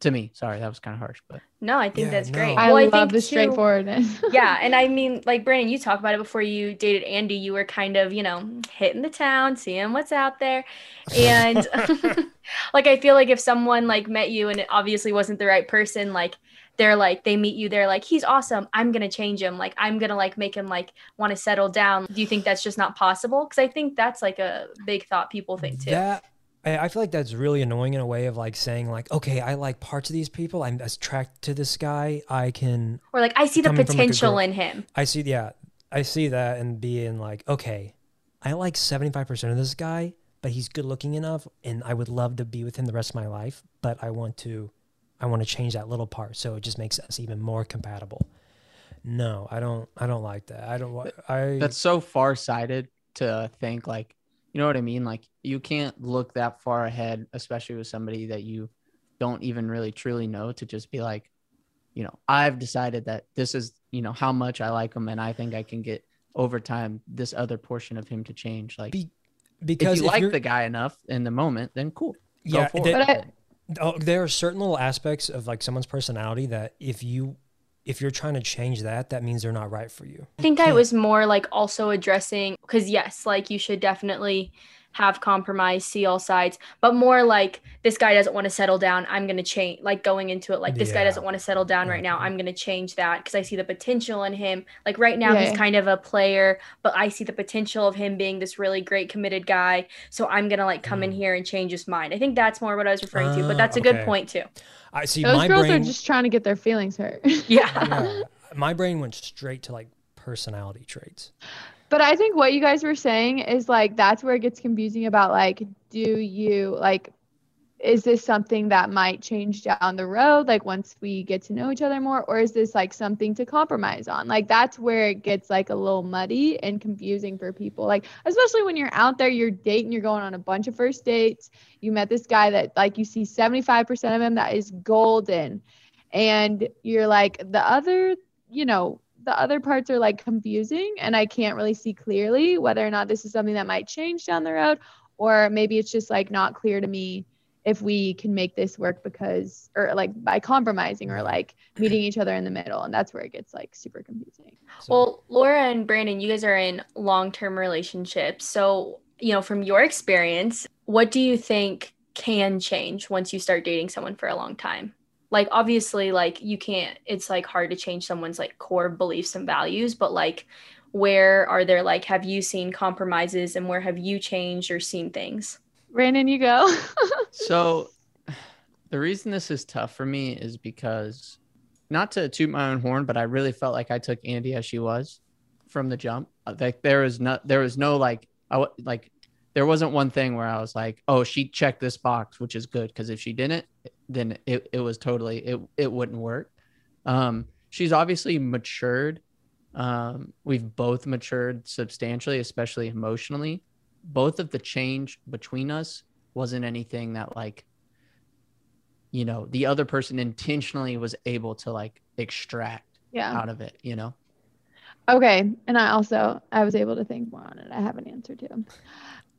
To me, sorry, that was kind of harsh, but no, I think Yeah, that's no. great. I Well, love think, the too- straightforwardness. yeah, and I mean, like Brandon, you talked about it before you dated Andy. You were kind of, you know, hitting the town, seeing what's out there, and like I feel like if someone like met you and it obviously wasn't the right person, like they're like they meet you, they're like he's awesome. I'm gonna change him. Like I'm gonna like make him like want to settle down. Do you think that's just not possible? Because I think that's like a big thought people think too. That I I feel like that's really annoying in a way of like saying like, okay, I like parts of these people. I'm attracted to this guy. I can, or like I see the like, potential girl- in him. I see, yeah, I see that and being like, okay, I like seventy five percent of this guy, but he's good looking enough, and I would love to be with him the rest of my life. But I want to, I want to change that little part, so it just makes us even more compatible. No, I don't. I don't like that. I don't. I that's so far sighted to think like you know what i mean like you can't look that far ahead especially with somebody that you don't even really truly know to just be like you know i've decided that this is you know how much i like him and i think i can get over time this other portion of him to change like Be- if because you if like the guy enough in the moment then cool yeah, go for that- it But I- Oh, there are certain little aspects of like someone's personality that if you if you're trying to change that, that means they're not right for you. I think I was more like also addressing because yes, like you should definitely have compromise, see all sides, but more like this guy doesn't want to settle down. I'm gonna change. Like going into it, like this guy doesn't want to settle down right now. I'm gonna change that because I see the potential in him. Like right now, Yeah, he's kind of a player, but I see the potential of him being this really great committed guy. So I'm gonna like come in Mm. here and change his mind. I think that's more what I was referring to, but Ah, that's a good point too. I see Those my girls brain. are just trying to get their feelings hurt. Yeah. yeah, my brain went straight to like personality traits. But I think what you guys were saying is like that's where it gets confusing about like, do you like, is this something that might change down the road, like once we get to know each other more, or is this like something to compromise on? Like that's where it gets like a little muddy and confusing for people. Like, especially when you're out there, you're dating, you're going on a bunch of first dates. You met this guy that like you see 75% of him that is golden. And you're like, the other, you know, the other parts are like confusing and I can't really see clearly whether or not this is something that might change down the road or maybe it's just like not clear to me if we can make this work because or like by compromising or like meeting each other in the middle and that's where it gets like super confusing. So, Well, Laura and Brandon, you guys are in long term relationships. So, you know, from your experience, what do you think can change once you start dating someone for a long time? Like, obviously, like, you can't, it's like hard to change someone's like core beliefs and values, but like, where are there like, have you seen compromises and where have you changed or seen things? Brandon, you go. so the reason this is tough for me is because not to toot my own horn but i really felt like i took andy as she was from the jump like there was not there was no like i wa- like there wasn't one thing where i was like oh she checked this box which is good because if she didn't then it, it was totally it, it wouldn't work um she's obviously matured um we've both matured substantially especially emotionally both of the change between us wasn't anything that like you know the other person intentionally was able to like extract Yeah. out of it you know Okay, and I also I was able to think more on it. I have an answer too.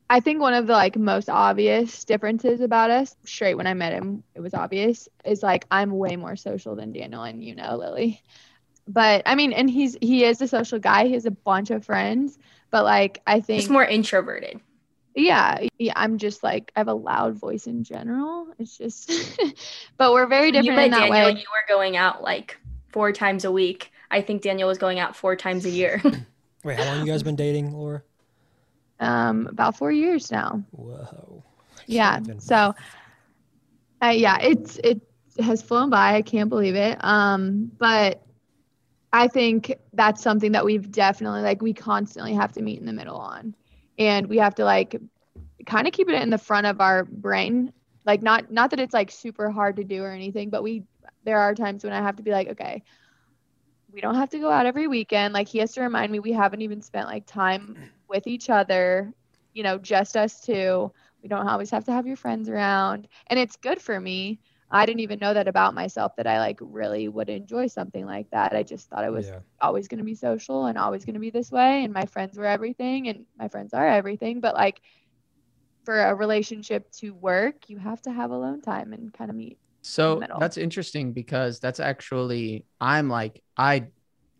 I think one of the like most obvious differences about us, straight when I met him, it was obvious, is like I'm way more social than Daniel and you know, Lily. But I mean, and he's he is a social guy. He has a bunch of friends, but like I think Just more introverted. yeah, yeah, I'm just like I have a loud voice in general. It's just but we're very When you different met in that Daniel, way. you were going out like four times a week. I think Daniel was going out four times a year. Wait, how long you guys been dating, Laura? Um about 4 years now. Whoa. Yeah. So, uh, yeah, it's it has flown by. I can't believe it. Um, but I think that's something that we've definitely like we constantly have to meet in the middle on, and we have to like kind of keep it in the front of our brain. Like not not that it's like super hard to do or anything, but we there are times when I have to be like, okay, we don't have to go out every weekend. Like he has to remind me we haven't even spent like time with each other, you know, just us two. We don't always have to have your friends around. And it's good for me. I didn't even know that about myself that I like really would enjoy something like that. I just thought I was Yeah. always going to be social and always going to be this way and my friends were everything and my friends are everything, but like for a relationship to work, you have to have alone time and kind of meet. So that's interesting because that's actually I'm like I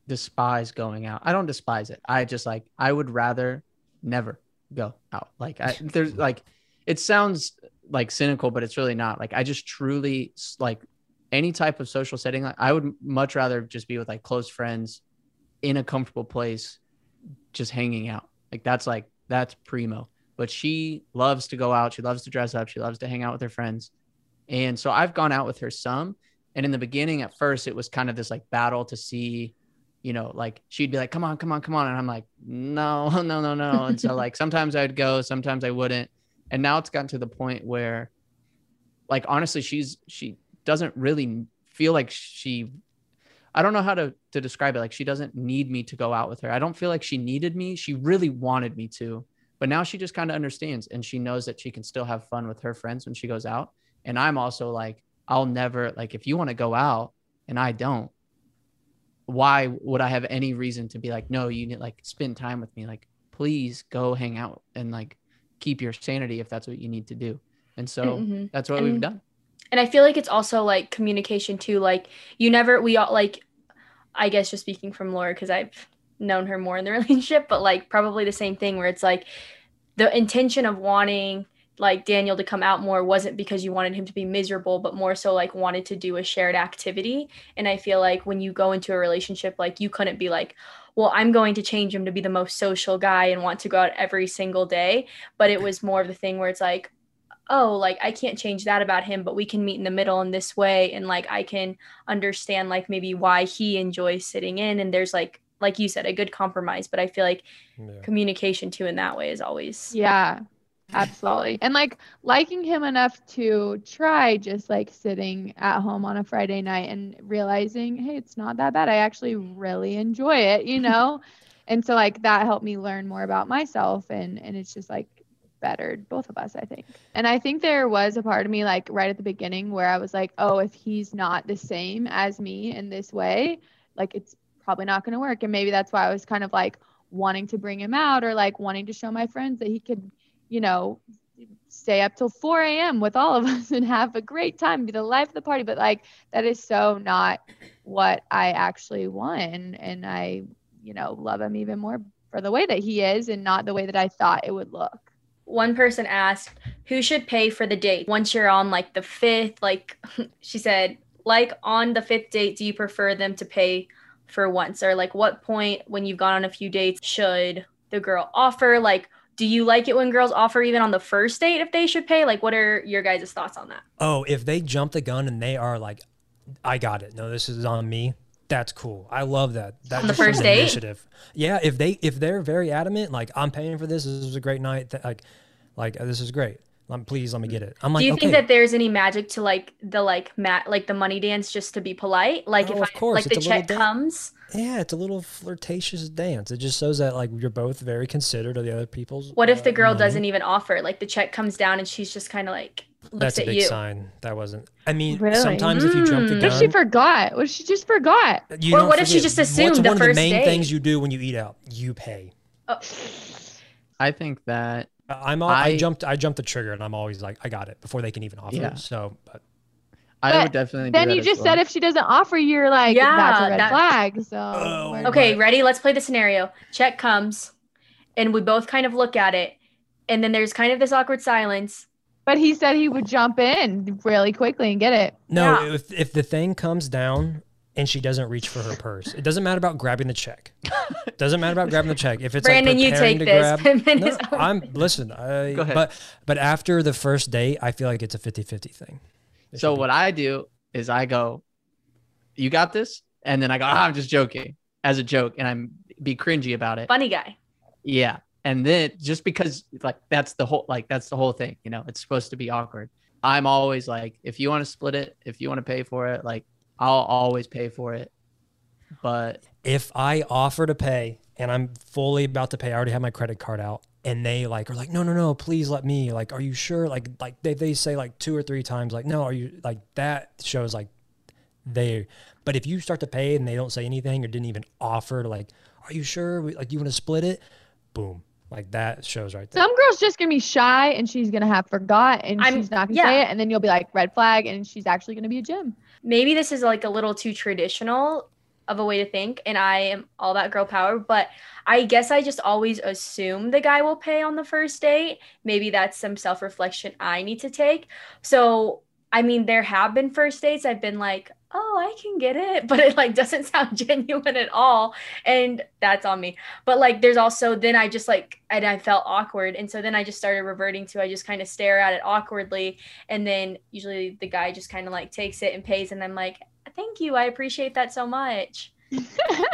despise going out. I don't despise it. I just like I would rather never go out. Like I there's like it sounds like cynical, but it's really not. Like I just truly like any type of social setting. Like I would much rather just be with like close friends in a comfortable place, just hanging out. Like that's like that's primo. But she loves to go out. She loves to dress up. She loves to hang out with her friends. And so I've gone out with her some. And in the beginning, at first, it was kind of this like battle to see, you know, like she'd be like, come on, come on, come on. And I'm like, no, no, no, no. And so like sometimes I'd go, sometimes I wouldn't. And now it's gotten to the point where, like, honestly, she's, she doesn't really feel like she, I don't know how to, to describe it. Like, she doesn't need me to go out with her. I don't feel like she needed me. She really wanted me to. But now she just kind of understands and she knows that she can still have fun with her friends when she goes out. And I'm also like, I'll never like if you want to go out and I don't, why would I have any reason to be like, no, you need like spend time with me? Like, please go hang out and like keep your sanity if that's what you need to do. And so Mhm. that's what we've done. And I feel like it's also like communication too. Like you never, we all like, I guess just speaking from Laura because I've known her more in the relationship, but like probably the same thing where it's like the intention of wanting like Daniel to come out more wasn't because you wanted him to be miserable, but more so like wanted to do a shared activity. And I feel like when you go into a relationship, like you couldn't be like, well, I'm going to change him to be the most social guy and want to go out every single day. But it was more of the thing where it's like, oh, like I can't change that about him, but we can meet in the middle in this way. And like I can understand like maybe why he enjoys sitting in. And there's like, like you said, a good compromise. But I feel like Yeah. communication too in that way is always Yeah, absolutely. And like liking him enough to try just like sitting at home on a Friday night and realizing, hey, it's not that bad. I actually really enjoy it, you know? and so like that helped me learn more about myself and and it's just like bettered both of us, I think. And I think there was a part of me like right at the beginning where I was like, oh, if he's not the same as me in this way, like it's probably not going to work. And maybe that's why I was kind of like wanting to bring him out or like wanting to show my friends that he could, you know, stay up till 4 a.m. with all of us and have a great time, be the life of the party. But like that is so not what I actually want. And, and I, you know, love him even more for the way that he is and not the way that I thought it would look. one person asked who should pay for the date once you're on like the fifth like she said like on the fifth date do you prefer them to pay for once or like what point when you've gone on a few dates should the girl offer like do you like it when girls offer even on the first date if they should pay like what are your guys' thoughts on that Oh, if they jump the gun and they are like, I got it. No, this is on me. That's cool. I love that. That On the first date? initiative. Yeah, if they if they're very adamant, like I'm paying for this. This was a great night. Like, like this is great. Please let me get it. I'm like, do you okay. think that there's any magic to like the like mat like the money dance just to be polite like Oh, if of I, course, like the it's a little check dan- comes yeah, it's a little flirtatious dance. It just shows that like you're both very considerate of the other people's. what if the uh, girl money. doesn't even offer like the check comes down and she's just kind of like That's a big you. sign. That wasn't. I mean, Really? sometimes if you jump the Mm. gun, What if she forgot? What if she just forgot? you Or don't what if she just assumed What's the one of the first main date? things you do when you eat out? You pay. Oh, I think that I'm. al- I, I- jumped. I jumped the trigger, and I'm always like, I got it before they can even offer. Yeah. So, but I But would definitely. Then do you that just well. said if she doesn't offer, you're like, Yeah, that's a red that- flag. So Oh, okay, But- ready? Let's play the scenario. Check comes, and we both kind of look at it, and then there's kind of this awkward silence. But he said he would jump in really quickly and get it. no, Yeah. if if the thing comes down and she doesn't reach for her purse, it doesn't matter about grabbing the check. doesn't matter about grabbing the check. If it's Brandon, like you take to this. grab, Pittman no, I'm listen. I, Go ahead. But but after the first date, I feel like it's a 50-50 thing. It So should be. what I do is I go, "You got this," and then I go, ah, "I'm just joking," as a joke, and I'm be cringy about it. Funny guy. Yeah, and then just because like that's the whole like that's the whole thing, you know, it's supposed to be awkward. I'm always like, if you want to split it, if you want to pay for it, like I'll always pay for it. But if I offer to pay and I'm fully about to pay, I already have my credit card out, and they like are like, no, no, no, please let me. Like, are you sure? Like, like they, they say like two or three times, like, no, are you like that shows like they. But if you start to pay and they don't say anything or didn't even offer to like, are you sure? Like, you want to split it? Boom, like that shows right there. Some girl's just gonna be shy and she's gonna have forgot and I'm- she's not gonna yeah. say it, and then you'll be like red flag, and she's actually gonna be a gym. Maybe this is like a little too traditional of a way to think and i am all about girl power but i guess i just always assume the guy will pay on the first date. Maybe that's some self-reflection i need to take. So i mean there have been first dates. I've been like oh i can get it but it like doesn't sound genuine at all and that's on me but like there's also then i just like and i felt awkward and so then i just started reverting to i just kind of stare at it awkwardly and then usually the guy just kind of like takes it and pays and i'm like thank you i appreciate that so much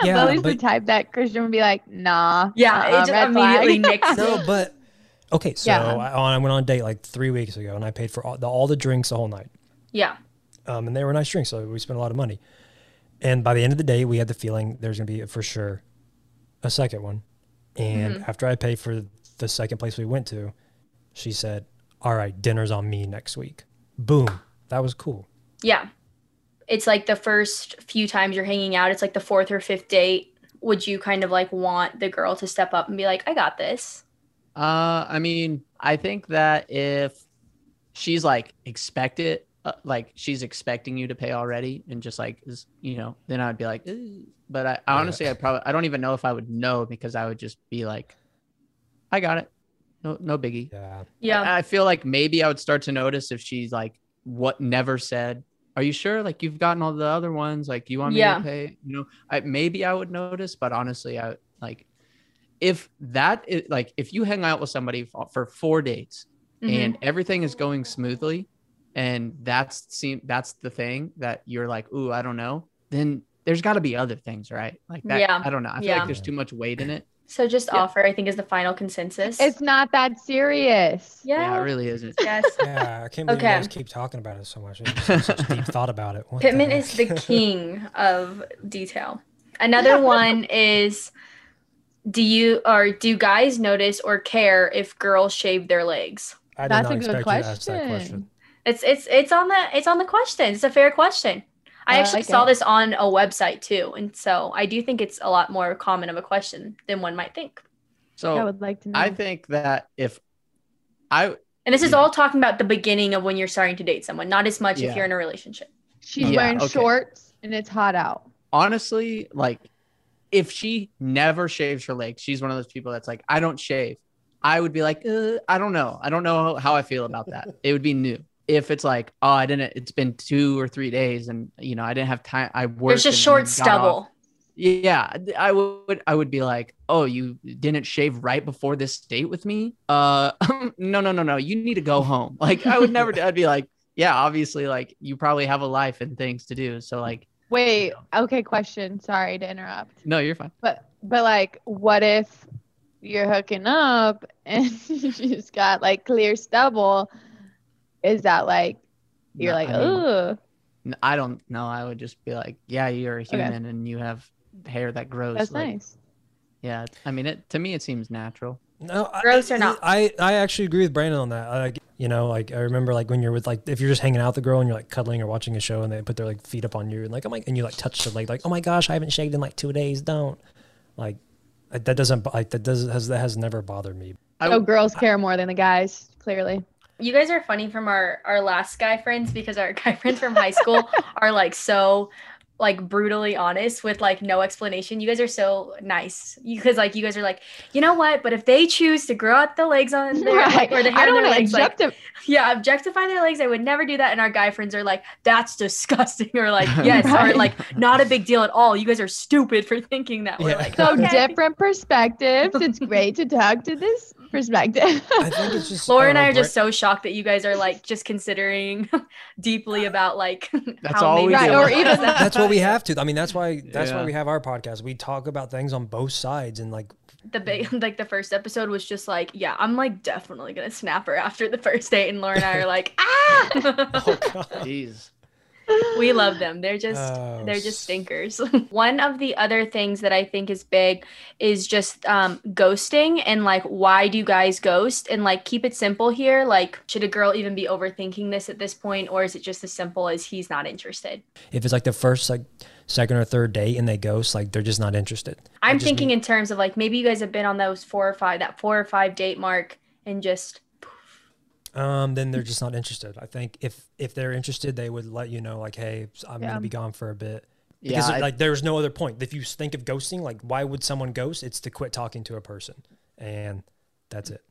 Yeah, Lily's the but- type that Christian would be like, nah. yeah uh-uh, it uh, just immediately nicks no, but okay. So Yeah. I, I went on a date like three weeks ago, and I paid for all the, all the drinks the whole night. yeah um, and they were nice drinks, so we spent a lot of money. And by the end of the day, we had the feeling there's going to be for sure a second one. And Mm-hmm. after I paid for the second place we went to, she said, "All right, dinner's on me next week." Boom, that was cool. yeah it's like the first few times you're hanging out it's like the fourth or fifth date would you kind of like want the girl to step up and be like i got this uh, I mean, I think that if she's like expect it, uh, like she's expecting you to pay already, and just like is you know, then I'd be like, "Eh." but I, I honestly, I probably I don't even know if I would know because I would just be like, I got it, no no biggie. Yeah, yeah I, I feel like maybe I would start to notice if she's like what never said. Are you sure? Like you've gotten all the other ones. Like you want me Yeah. to pay? You know, I maybe I would notice, but honestly, I like if that is like if you hang out with somebody for, for four dates Mhm. and everything is going smoothly, and that's seem that's the thing that you're like, ooh, I don't know. Then there's got to be other things, right? Like that. Yeah. I don't know. I feel Yeah. like there's too much weight in it. so just Yeah. offer i think is the final consensus It's not that serious. yeah, Yeah, it really isn't. yes yeah. I can't believe Okay. you guys keep talking about it so much. I such deep thought about it. What the Pittman is the king of detail. Another one is do you or do guys notice or care if girls shave their legs? I did That's not a good expect you to ask that question. Question. It's it's it's on the it's on the question. It's a fair question. I I actually like saw this on a website too, and so I do think it's a lot more common of a question than one might think. So I would like to know. I think that if I And this is Yeah. all talking about the beginning of when you're starting to date someone, not as much if you're in a relationship. She's Yeah, wearing okay. shorts and it's hot out. honestly, like, if she never shaves her legs, she's one of those people that's like, I don't shave. I would be like, uh, I don't know. I don't know how I feel about that. It would be new. If it's like, oh, I didn't, it's been two or three days and, you know, I didn't have time. I worked. There's just short stubble. off. Yeah. I would, I would be like, oh, you didn't shave right before this date with me? Uh, no, no, no, no. You need to go home. Like, I would never, I'd be like, yeah, obviously, like, you probably have a life and things to do. So, like, Wait, okay, question. Sorry to interrupt. no, you're fine. But but like what if you're hooking up and you just got like clear stubble? Is that like you're No, like, oh. I mean, ugh. N- I don't know. I would just be like, yeah, you're a Okay. human and you have hair that grows. That's like, nice. Yeah. I mean, it to me, it seems natural. No, I- Gross or not? I, I actually agree with Brandon on that. I, Like, you know, like I remember like when you're with like if you're just hanging out with the girl and you're like cuddling or watching a show and they put their like feet up on you and like oh my and you like touch the leg like oh my gosh I haven't shaved in like two days. Don't like that doesn't like that does has that has never bothered me. I- oh, So girls care more than the guys, clearly. You guys are funny from our our last guy friends because our guy friends from high school are like so like brutally honest with like no explanation. You guys are so nice because like you guys are like, you know what? But if they choose to grow out the legs on their like or the I hair on don't their want to legs, like objectify. yeah, objectify their legs. I would never do that. And our guy friends are like, that's disgusting, or like, yes, Right. or like, not a big deal at all. You guys are stupid for thinking that. We're Yeah. like, So okay. different perspectives. It's great to talk to this perspective. I think it's just Laura and I are just so shocked that you guys are like just considering deeply about like That's how all we maybe Right, or even- that's what we have to. I mean, that's why that's why we have our podcast. We talk about things on both sides and like the big like the first episode was just like, yeah, I'm like definitely gonna snap her after the first date, and Laura and I are like, ah. oh. Jeez. We love them. They're just Oh, they're just stinkers. One of the other things that I think is big is just um, ghosting and like why do guys ghost and like keep it simple here. Like should a girl even be overthinking this at this point or is it just as simple as he's not interested? If it's like the first like second or third date and they ghost, like they're just not interested. I I'm thinking need- in terms of like maybe you guys have been on those four or five that four or five date mark and just um, then they're just not interested. I think if if they're interested, they would let you know like, hey, I'm Yeah. gonna be gone for a bit. Yeah, Because I- like there's no other point. If you think of ghosting, like why would someone ghost? It's to quit talking to a person, and that's it.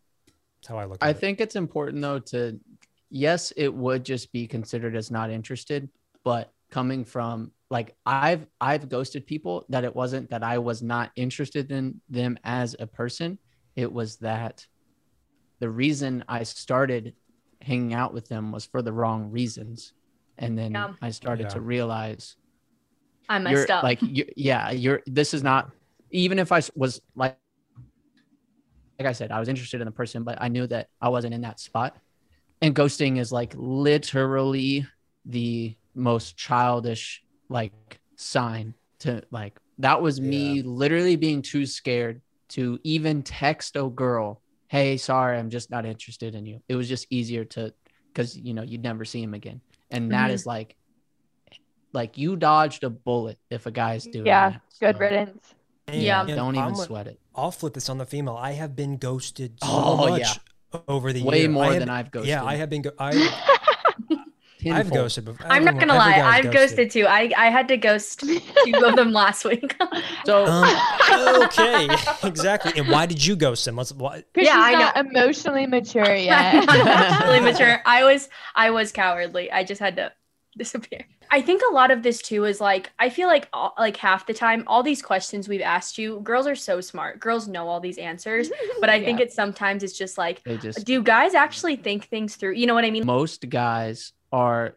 That's how I look at it. I it. think it's important though to yes, it would just be considered as not interested, but coming from like I've I've ghosted people that it wasn't that I was not interested in them as a person. It was that the reason I started hanging out with them was for the wrong reasons. And then Yeah. I started Yeah. to realize I you're messed up. like you, yeah you're this is not even if I was like like i said i was interested in the person but i knew that i wasn't in that spot and ghosting is like literally the most childish like sign to like that was me literally being too scared to even text a girl hey sorry i'm just not interested in you it was just easier to because you know you'd never see him again and that Mhm. is like like you dodged a bullet if a guy's doing yeah, that. good So, riddance. And- Yeah. and don't even a- sweat it I'll flip this on the female. I have been ghosted so Oh, much yeah. over the way year. more I have- than i've ghosted Yeah, I have been. Go- I, I've ghosted before. I'm not gonna lie, I've ghosted too. I I had to ghost two of them last week. so Um, okay, exactly. And why did you ghost him? What's why? Yeah, she's I not emotionally mature I'm yet. not emotionally mature. I was I was cowardly. I just had to disappear. I think a lot of this too is like I feel like all, like half the time all these questions we've asked you, girls are so smart. Girls know all these answers, but I think Yeah. it's sometimes it's just like they just do guys actually think things through? You know what I mean? most guys are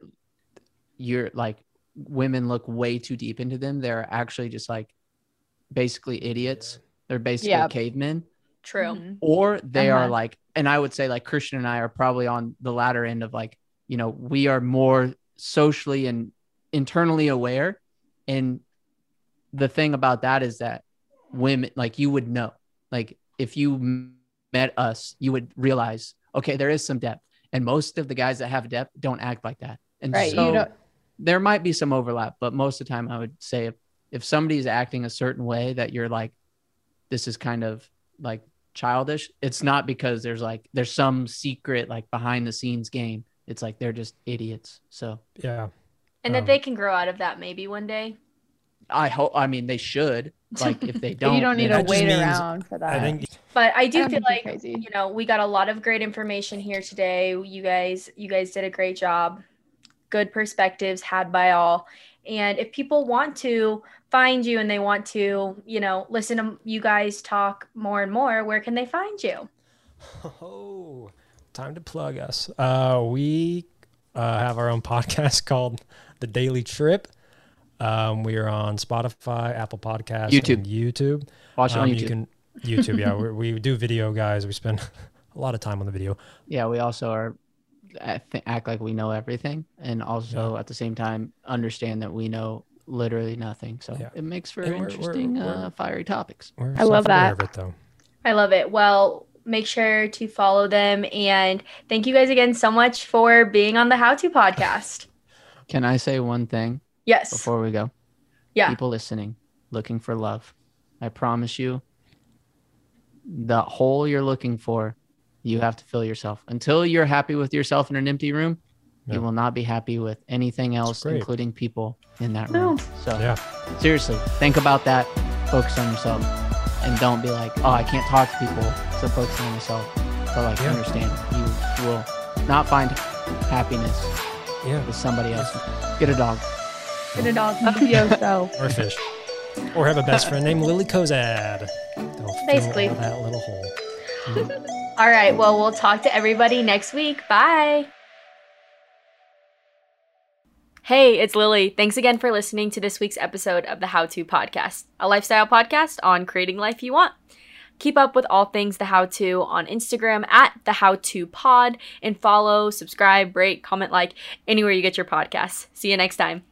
you're like women look way too deep into them they're actually just like basically idiots they're basically Yeah. cavemen True. Mhm. or they are Uh-huh. like and i would say like christian and i are probably on the latter end of like you know we are more socially and internally aware and the thing about that is that women like you would know like if you met us you would realize okay there is some depth and most of the guys that have depth don't act like that and Right. so you don't there might be some overlap, but most of the time I would say if if somebody's acting a certain way that you're like, this is kind of like childish, it's not because there's like there's some secret like behind the scenes game. It's like they're just idiots. So Yeah, And that Um, they can grow out of that maybe one day. I hope I mean they should. Like if they don't, you don't need to that just wait means- around for that. I think But I I do feel like crazy. you know we got a lot of great information here today. You guys, you guys did a great job. Good perspectives had by all. And if people want to find you and they want to, you know, listen to you guys talk more and more, where can they find you? Oh, time to plug us. Uh, we uh, have our own podcast called The Daily Trip. Um, we are on Spotify, Apple Podcasts, YouTube. and YouTube. watch it on Um, YouTube. You can YouTube. Yeah, we we do video, guys. We spend a lot of time on the video. yeah, we also are act like we know everything, and also at the same time understand that we know literally nothing. So Yeah. it makes for we're- we're- interesting we're- uh, fiery topics. I love that. Of it, though. I love it. Well, make sure to follow them. And thank you guys again so much for being on the How To podcast. Can I say one thing Yes. before we go? Yeah. People listening, looking for love. I promise you, the hole you're looking for, you have to fill yourself. Until you're happy with yourself in an empty room, Yeah. you will not be happy with anything else, including people in that room. So Yeah. seriously, think about that. Focus on yourself, and don't be like, "Oh, I can't talk to people." So focus on yourself. So like, Yeah. understand you will not find happiness Yeah. with somebody else. Get a dog. Get a dog. Be yourself. Or fish. Or have a best friend named Lily Kozad. They'll fill Basically. all that little hole. All right. Well, we'll talk to everybody next week. Bye. Hey, it's Lily. Thanks again for listening to this week's episode of the How To Podcast, a lifestyle podcast on creating life you want. Keep up with all things the How To on Instagram at the How To Pod and follow, subscribe, rate, comment, like anywhere you get your podcasts. See you next time.